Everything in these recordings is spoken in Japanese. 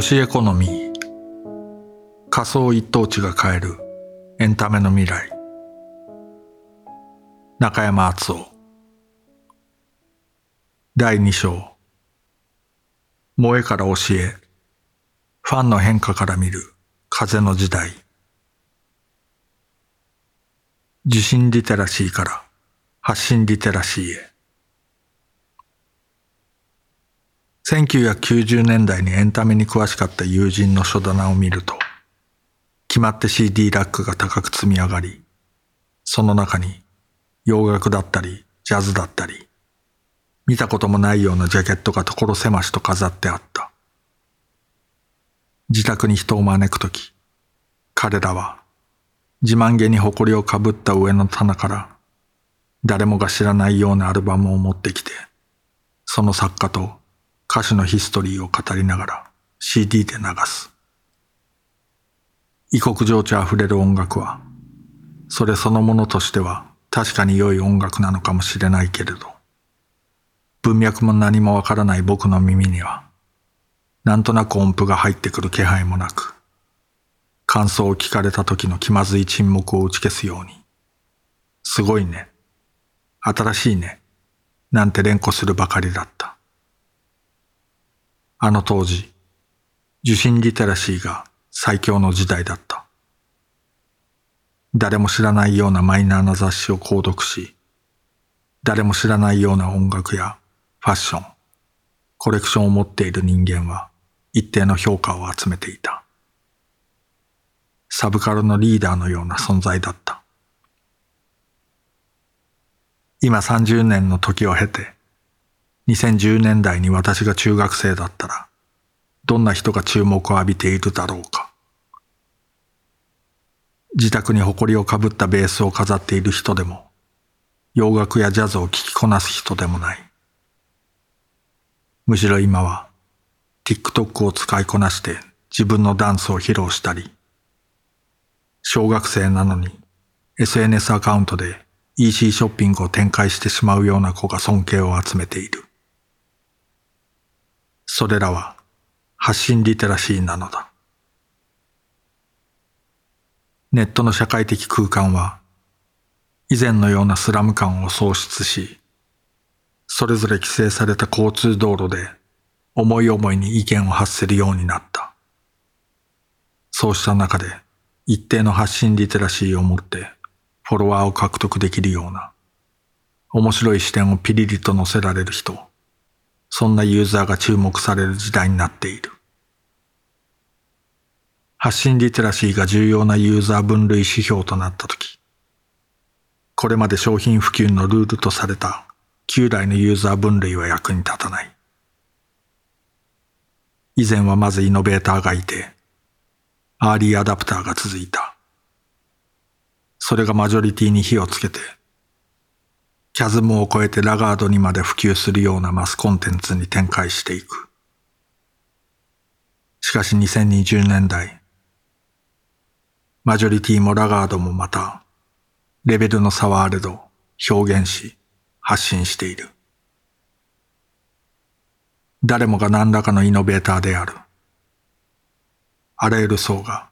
推しエコノミー仮想一等地が変える。エンタメの未来。中山敦夫。第2章。萌えから教え。ファンの変化から見る。風の時代。受信リテラシーから発信リテラシーへ。1990年代にエンタメに詳しかった友人の書棚を見ると、決まって CD ラックが高く積み上がり、その中に洋楽だったり、ジャズだったり、見たこともないようなジャケットが所狭しと飾ってあった。自宅に人を招くとき、彼らは自慢げに誇りをかぶった上の棚から誰もが知らないようなアルバムを持ってきて、その作家と歌手のヒストリーを語りながら CD で流す。異国情緒あふれる音楽は、それそのものとしては確かに良い音楽なのかもしれないけれど、文脈も何もわからない僕の耳には、なんとなく音符が入ってくる気配もなく、感想を聞かれた時の気まずい沈黙を打ち消すように、すごいね、新しいね、なんて連呼するばかりだった。あの当時、受信リテラシーが最強の時代だった。誰も知らないようなマイナーな雑誌を購読し、誰も知らないような音楽やファッション、コレクションを持っている人間は一定の評価を集めていた。サブカルのリーダーのような存在だった。今30年の時を経て、2010年代に私が中学生だったら、どんな人が注目を浴びているだろうか。自宅に誇りをかぶったベースを飾っている人でも、洋楽やジャズを聴きこなす人でもない。むしろ今は、TikTok を使いこなして自分のダンスを披露したり、小学生なのに SNS アカウントで EC ショッピングを展開してしまうような子が尊敬を集めている。それらは発信リテラシーなのだ。ネットの社会的空間は以前のようなスラム感を喪失し、それぞれ規制された交通道路で思い思いに意見を発せるようになった。そうした中で一定の発信リテラシーを持ってフォロワーを獲得できるような面白い視点をピリリと乗せられる人。そんなユーザーが注目される時代になっている。発信リテラシーが重要なユーザー分類指標となったとき、これまで商品普及のルールとされた旧来のユーザー分類は役に立たない。以前はまずイノベーターがいて、アーリーアダプターが続いた。それがマジョリティに火をつけて、キャズムを超えてラガードにまで普及するようなマスコンテンツに展開していく。しかし2020年代、マジョリティもラガードもまた、レベルの差はあれど表現し、発信している。誰もが何らかのイノベーターである。あらゆる層が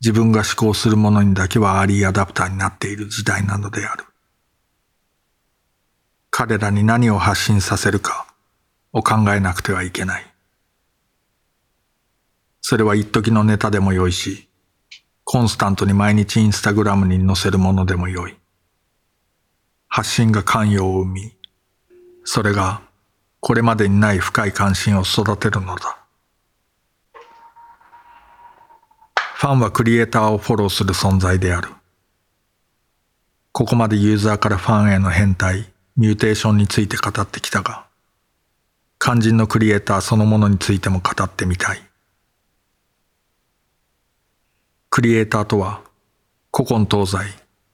自分が思考するものにだけはアーリーアダプターになっている時代なのである。彼らに何を発信させるかを考えなくてはいけない。それは一時のネタでもよいし、コンスタントに毎日インスタグラムに載せるものでもよい。発信が関与を生み、それがこれまでにない深い関心を育てるのだ。ファンはクリエイターをフォローする存在である。ここまでユーザーからファンへの変態、ミューテーションについて語ってきたが、肝心のクリエイターそのものについても語ってみたい。クリエイターとは、古今東西、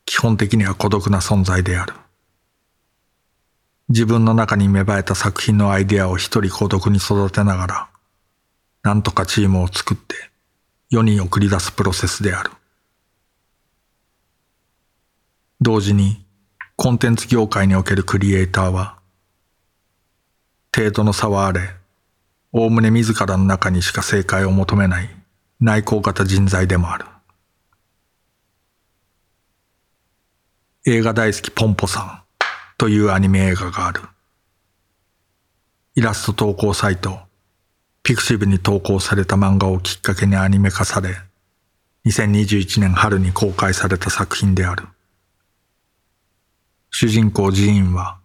基本的には孤独な存在である。自分の中に芽生えた作品のアイデアを一人孤独に育てながら、なんとかチームを作って世に送り出すプロセスである。同時にコンテンツ業界におけるクリエイターは、程度の差はあれ、おおむね自らの中にしか正解を求めない内向型人材でもある。映画大好きポンポさんというアニメ映画がある。イラスト投稿サイト、ピクシブに投稿された漫画をきっかけにアニメ化され、2021年春に公開された作品である。主人公ジーンは、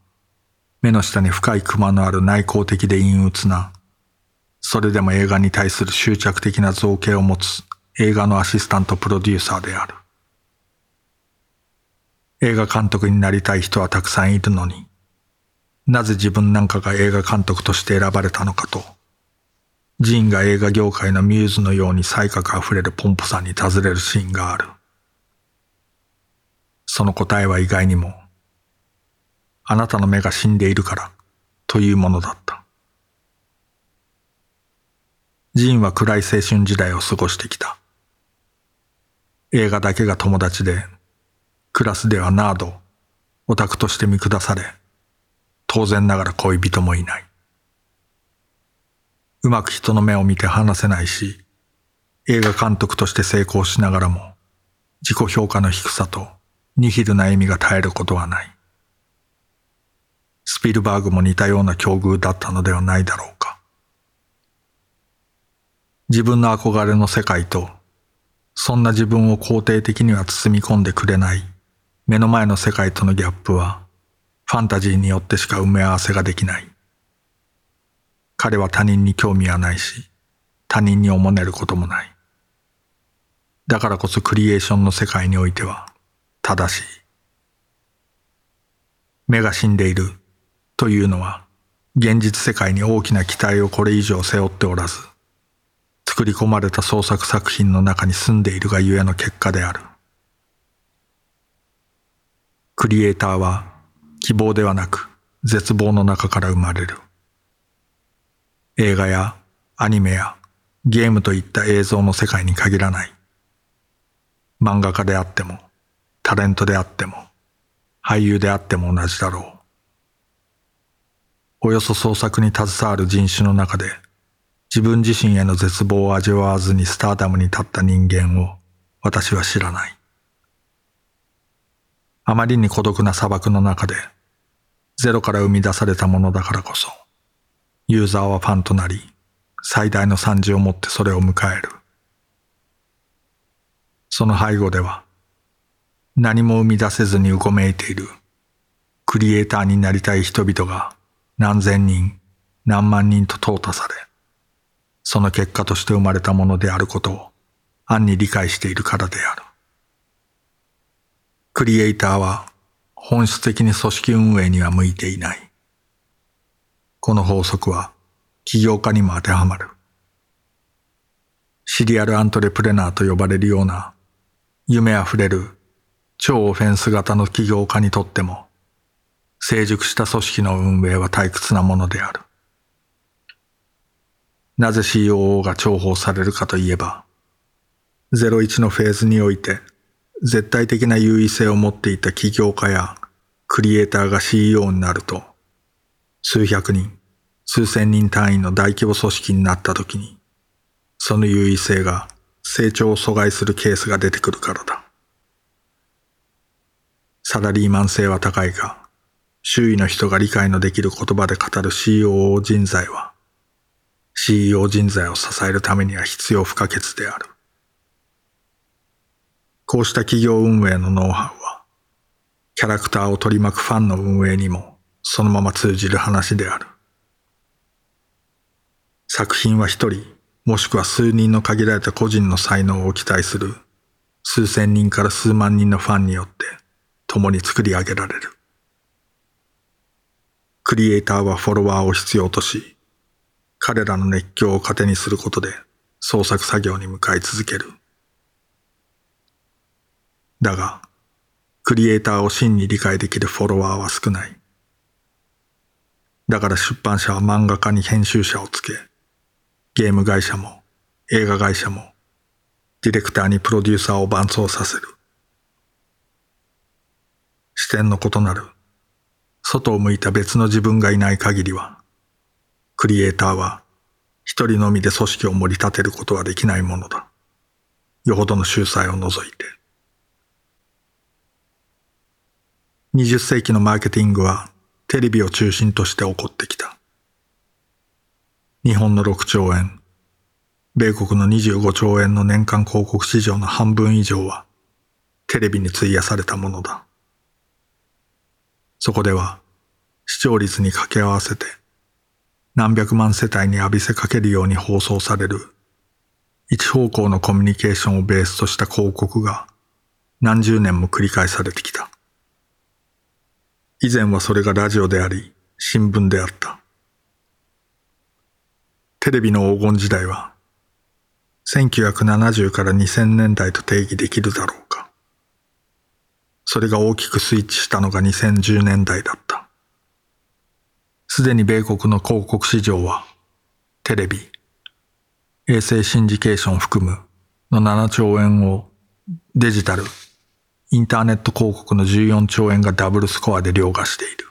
目の下に深いクマのある内向的で陰鬱な、それでも映画に対する執着的な造形を持つ映画のアシスタントプロデューサーである。映画監督になりたい人はたくさんいるのに、なぜ自分なんかが映画監督として選ばれたのかと、ジーンが映画業界のミューズのように才覚あふれるポンポさんに尋ねるシーンがある。その答えは意外にも、あなたの目が死んでいるからというものだった。ジーンは暗い青春時代を過ごしてきた。映画だけが友達でクラスではナード、オタクとして見下され、当然ながら恋人もいない。うまく人の目を見て話せないし、映画監督として成功しながらも、自己評価の低さとニヒルな意味が絶えることはない。スピルバーグも似たような境遇だったのではないだろうか。自分の憧れの世界と、そんな自分を肯定的には包み込んでくれない目の前の世界とのギャップは、ファンタジーによってしか埋め合わせができない。彼は他人に興味はないし、他人におもねることもない。だからこそクリエーションの世界においては、正しい。目が死んでいるというのは、現実世界に大きな期待をこれ以上背負っておらず、作り込まれた創作作品の中に住んでいるがゆえの結果である。クリエイターは希望ではなく絶望の中から生まれる。映画やアニメやゲームといった映像の世界に限らない。漫画家であっても、タレントであっても、俳優であっても同じだろう。およそ創作に携わる人種の中で、自分自身への絶望を味わわずにスターダムに立った人間を私は知らない。あまりに孤独な砂漠の中で、ゼロから生み出されたものだからこそ、ユーザーはファンとなり、最大の賛辞をもってそれを迎える。その背後では、何も生み出せずにうごめいている、クリエイターになりたい人々が何千人、何万人と淘汰され、その結果として生まれたものであることを暗に理解しているからである。クリエイターは本質的に組織運営には向いていない。この法則は起業家にも当てはまる。シリアルアントレプレナーと呼ばれるような夢あふれる超オフェンス型の起業家にとっても成熟した組織の運営は退屈なものである。なぜ COO が重宝されるかといえば、01のフェーズにおいて絶対的な優位性を持っていた起業家やクリエイターが CEO になると、数百人、数千人単位の大規模組織になった時に、その優位性が成長を阻害するケースが出てくるからだ。サラリーマン性は高いが、周囲の人が理解のできる言葉で語る COO 人材は、CEO 人材を支えるためには必要不可欠である。こうした企業運営のノウハウは、キャラクターを取り巻くファンの運営にもそのまま通じる話である。作品は一人、もしくは数人の限られた個人の才能を期待する数千人から数万人のファンによって共に作り上げられる。クリエイターはフォロワーを必要とし、彼らの熱狂を糧にすることで創作作業に向かい続ける。だが、クリエイターを真に理解できるフォロワーは少ない。だから出版社は漫画家に編集者をつけ、ゲーム会社も映画会社もディレクターにプロデューサーを伴走させる。視点の異なる、外を向いた別の自分がいない限りは、クリエイターは一人のみで組織を盛り立てることはできないものだ。よほどの秀才を除いて。20世紀のマーケティングはテレビを中心として起こってきた。日本の6兆円、米国の25兆円の年間広告市場の半分以上はテレビに費やされたものだ。そこでは視聴率に掛け合わせて何百万世帯に浴びせかけるように放送される一方向のコミュニケーションをベースとした広告が何十年も繰り返されてきた。以前はそれがラジオであり、新聞であった。テレビの黄金時代は、1970から2000年代と定義できるだろうか。それが大きくスイッチしたのが2010年代だった。すでに米国の広告市場は、テレビ、衛星シンジケーション含むの7兆円をデジタル、インターネット広告の14兆円がダブルスコアで凌駕している。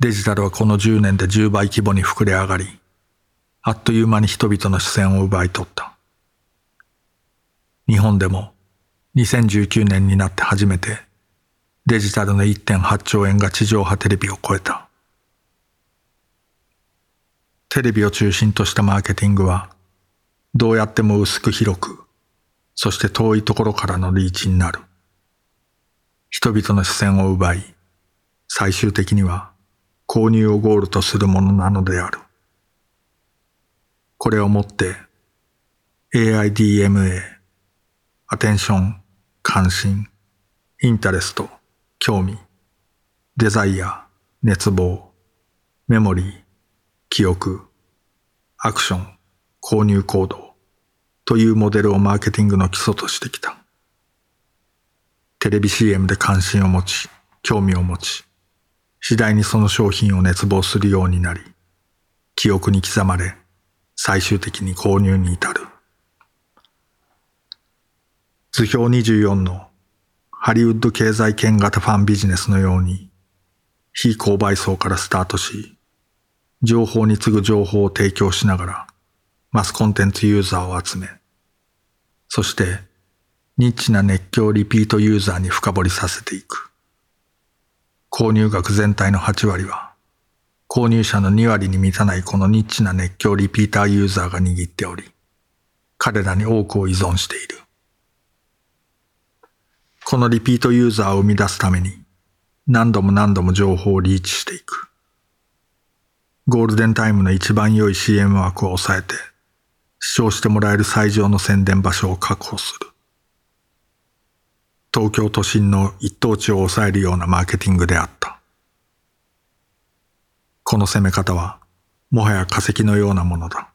デジタルはこの10年で10倍規模に膨れ上がり、あっという間に人々の視線を奪い取った。日本でも2019年になって初めてデジタルの1.8兆円が地上波テレビを超えた。テレビを中心としたマーケティングはどうやっても薄く広く、そして遠いところからのリーチになる。人々の視線を奪い、最終的には購入をゴールとするものなのである。これをもって AIDMA、アテンション、関心、インタレスト、興味、デザイア、熱望、メモリー、記憶、アクション、購入行動というモデルをマーケティングの基礎としてきた。テレビ CM で関心を持ち、興味を持ち、次第にその商品を熱望するようになり、記憶に刻まれ、最終的に購入に至る。図表24のハリウッド経済圏型ファンビジネスのように、非購買層からスタートし、情報に次ぐ情報を提供しながら、マスコンテンツユーザーを集め、そして、ニッチな熱狂リピートユーザーに深掘りさせていく。購入額全体の8割は、購入者の2割に満たないこのニッチな熱狂リピーターユーザーが握っており、彼らに多くを依存している。このリピートユーザーを生み出すために、何度も何度も情報をリーチしていく。ゴールデンタイムの一番良い CM 枠を抑えて、視聴してもらえる最上の宣伝場所を確保する。東京都心の一等地を抑えるようなマーケティングであった。この攻め方は、もはや化石のようなものだ。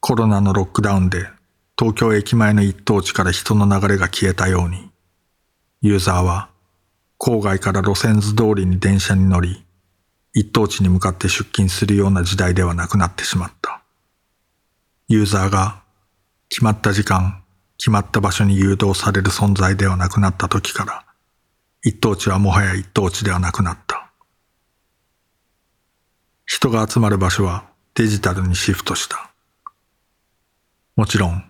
コロナのロックダウンで東京駅前の一等地から人の流れが消えたように、ユーザーは郊外から路線図通りに電車に乗り、一等地に向かって出勤するような時代ではなくなってしまった。ユーザーが決まった時間、決まった場所に誘導される存在ではなくなった時から、一等地はもはや一等地ではなくなった。人が集まる場所はデジタルにシフトした。もちろん、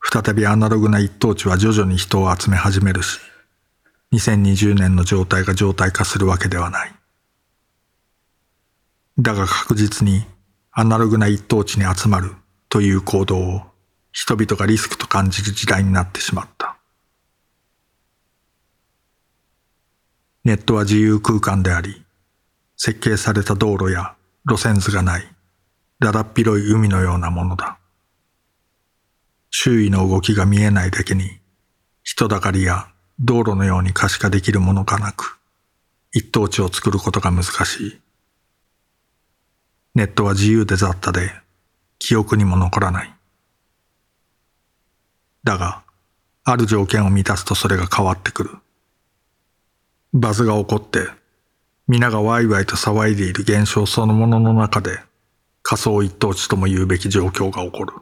再びアナログな一等地は徐々に人を集め始めるし、2020年の状態が状態化するわけではない。だが確実にアナログな一等地に集まるという行動を人々がリスクと感じる時代になってしまった。ネットは自由空間であり、設計された道路や路線図がない、だだっ広い海のようなものだ。周囲の動きが見えないだけに、人だかりや道路のように可視化できるものがなく、一等地を作ることが難しい。ネットは自由で雑多で、記憶にも残らない。だが、ある条件を満たすとそれが変わってくる。バズが起こって皆がワイワイと騒いでいる現象そのものの中で仮想一等地とも言うべき状況が起こる。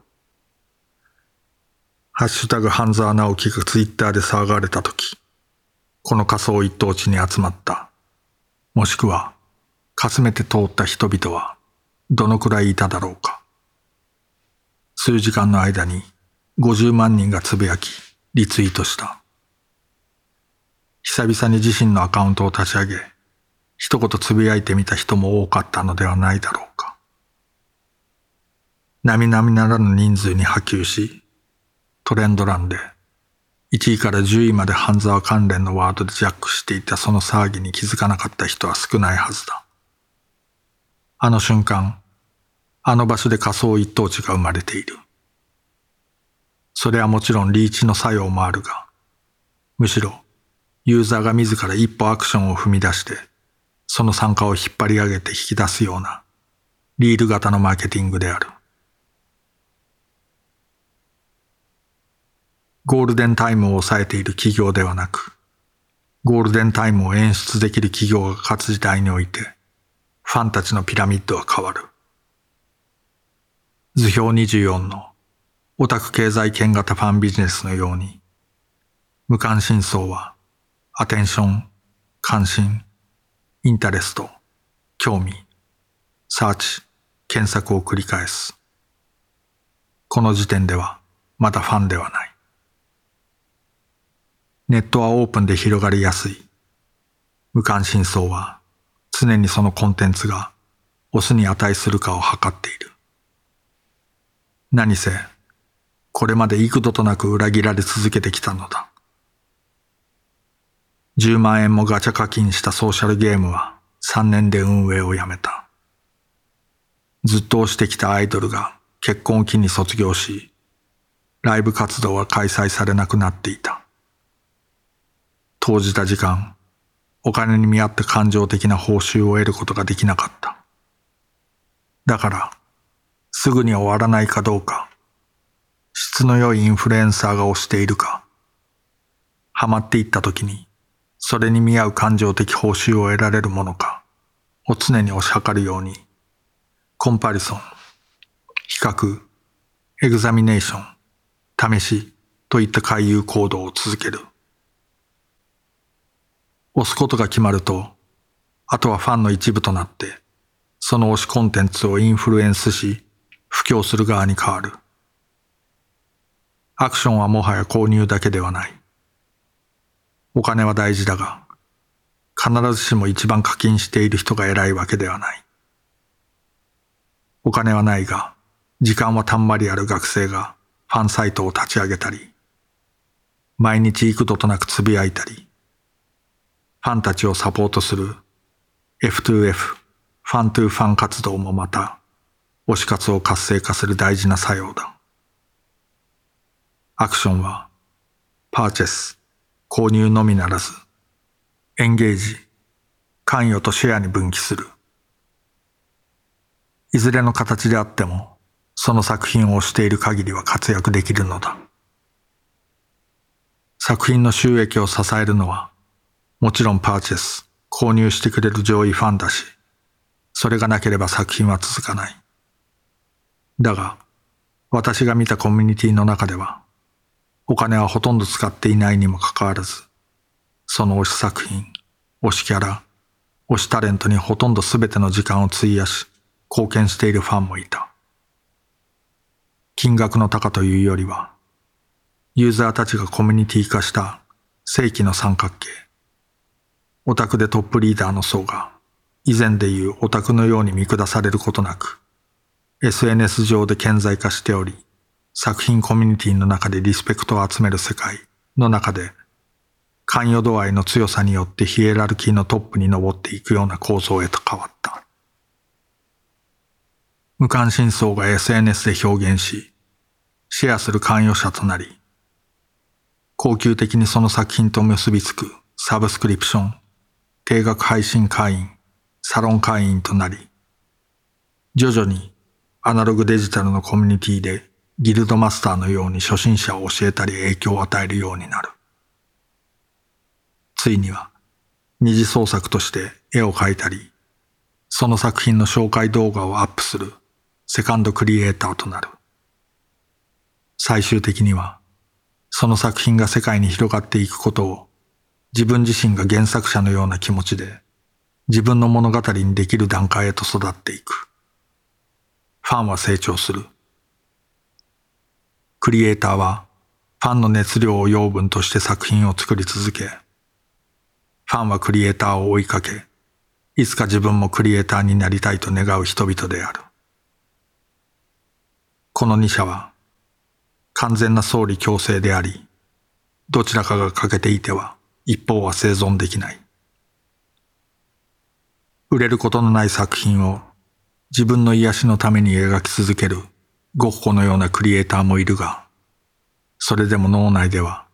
ハッシュタグ半沢直樹がツイッターで騒がれたとき、この仮想一等地に集まった、もしくは、かすめて通った人々は、どのくらいいただろうか。数時間の間に50万人がつぶやき、リツイートした。久々に自身のアカウントを立ち上げ、一言つぶやいてみた人も多かったのではないだろうか。並々ならぬ人数に波及し、トレンド欄で1位から10位まで半沢関連のワードでジャックしていたその騒ぎに気づかなかった人は少ないはずだ。あの瞬間、あの場所で仮想一等地が生まれている。それはもちろんリーチの作用もあるが、むしろユーザーが自ら一歩アクションを踏み出して、その参加を引っ張り上げて引き出すようなリール型のマーケティングである。ゴールデンタイムを抑えている企業ではなく、ゴールデンタイムを演出できる企業が勝つ時代において、ファンたちのピラミッドは変わる。図表24のオタク経済圏型ファンビジネスのように、無関心層はアテンション、関心、インタレスト、興味、サーチ、検索を繰り返す。この時点ではまだファンではない。ネットはオープンで広がりやすい。無関心層は常にそのコンテンツがオスに値するかを測っている。何せ、これまで幾度となく裏切られ続けてきたのだ。10万円もガチャ課金したソーシャルゲームは3年で運営をやめた。ずっと推してきたアイドルが結婚を機に卒業し、ライブ活動は開催されなくなっていた。投じた時間、お金に見合った感情的な報酬を得ることができなかった。だから、すぐに終わらないかどうか、質の良いインフルエンサーが推しているか、ハマっていった時に、それに見合う感情的報酬を得られるものかを常に推し量るように、コンパリソン、比較、エグザミネーション、試しといった回遊行動を続ける。押すことが決まると、あとはファンの一部となって、その推しコンテンツをインフルエンスし、布教する側に変わる。アクションはもはや購入だけではない。お金は大事だが、必ずしも一番課金している人が偉いわけではない。お金はないが、時間はたんまりある学生がファンサイトを立ち上げたり、毎日幾度となくつぶやいたり、ファンたちをサポートする F2F ファントゥファン活動もまた推し活を活性化する大事な作用だ。アクションはパーチェス購入のみならず、エンゲージ、関与とシェアに分岐する。いずれの形であっても、その作品を推している限りは活躍できるのだ。作品の収益を支えるのは、もちろんパーチェス、購入してくれる上位ファンだし、それがなければ作品は続かない。だが、私が見たコミュニティの中では、お金はほとんど使っていないにもかかわらず、その推し作品、推しキャラ、推しタレントにほとんど全ての時間を費やし、貢献しているファンもいた。金額の高というよりは、ユーザーたちがコミュニティ化した正規の三角形。オタクでトップリーダーの層が、以前でいうオタクのように見下されることなく、SNS 上で顕在化しており、作品コミュニティの中でリスペクトを集める世界の中で、関与度合いの強さによってヒエラルキーのトップに登っていくような構造へと変わった。無関心層が SNS で表現し、シェアする関与者となり、高級的にその作品と結びつくサブスクリプション、定額配信会員、サロン会員となり、徐々にアナログデジタルのコミュニティでギルドマスターのように初心者を教えたり影響を与えるようになる。ついには二次創作として絵を描いたり、その作品の紹介動画をアップするセカンドクリエイターとなる。最終的には、その作品が世界に広がっていくことを自分自身が原作者のような気持ちで自分の物語にできる段階へと育っていく。ファンは成長する。クリエイターはファンの熱量を養分として作品を作り続け、ファンはクリエイターを追いかけ、いつか自分もクリエイターになりたいと願う人々である。この二者は完全な相理共生であり、どちらかが欠けていては一方は生存できない。売れることのない作品を自分の癒しのために描き続けるゴッホのようなクリエイターもいるが、それでも脳内では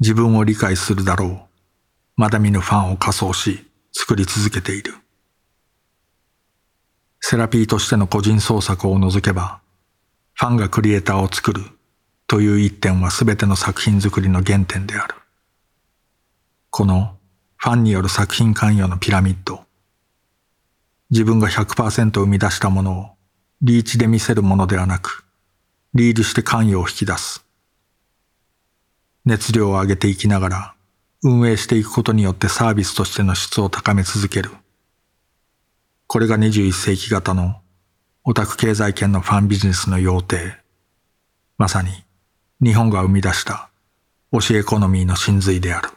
自分を理解するだろう、まだ見ぬファンを仮想し作り続けている。セラピーとしての個人創作を除けば、ファンがクリエイターを作るという一点は全ての作品作りの原点である。このファンによる作品関与のピラミッド。自分が100%生み出したものをリーチで見せるものではなく、リードして関与を引き出す。熱量を上げていきながら、運営していくことによってサービスとしての質を高め続ける。これが21世紀型のオタク経済圏のファンビジネスの要諦。まさに日本が生み出した推しエコノミーの真髄である。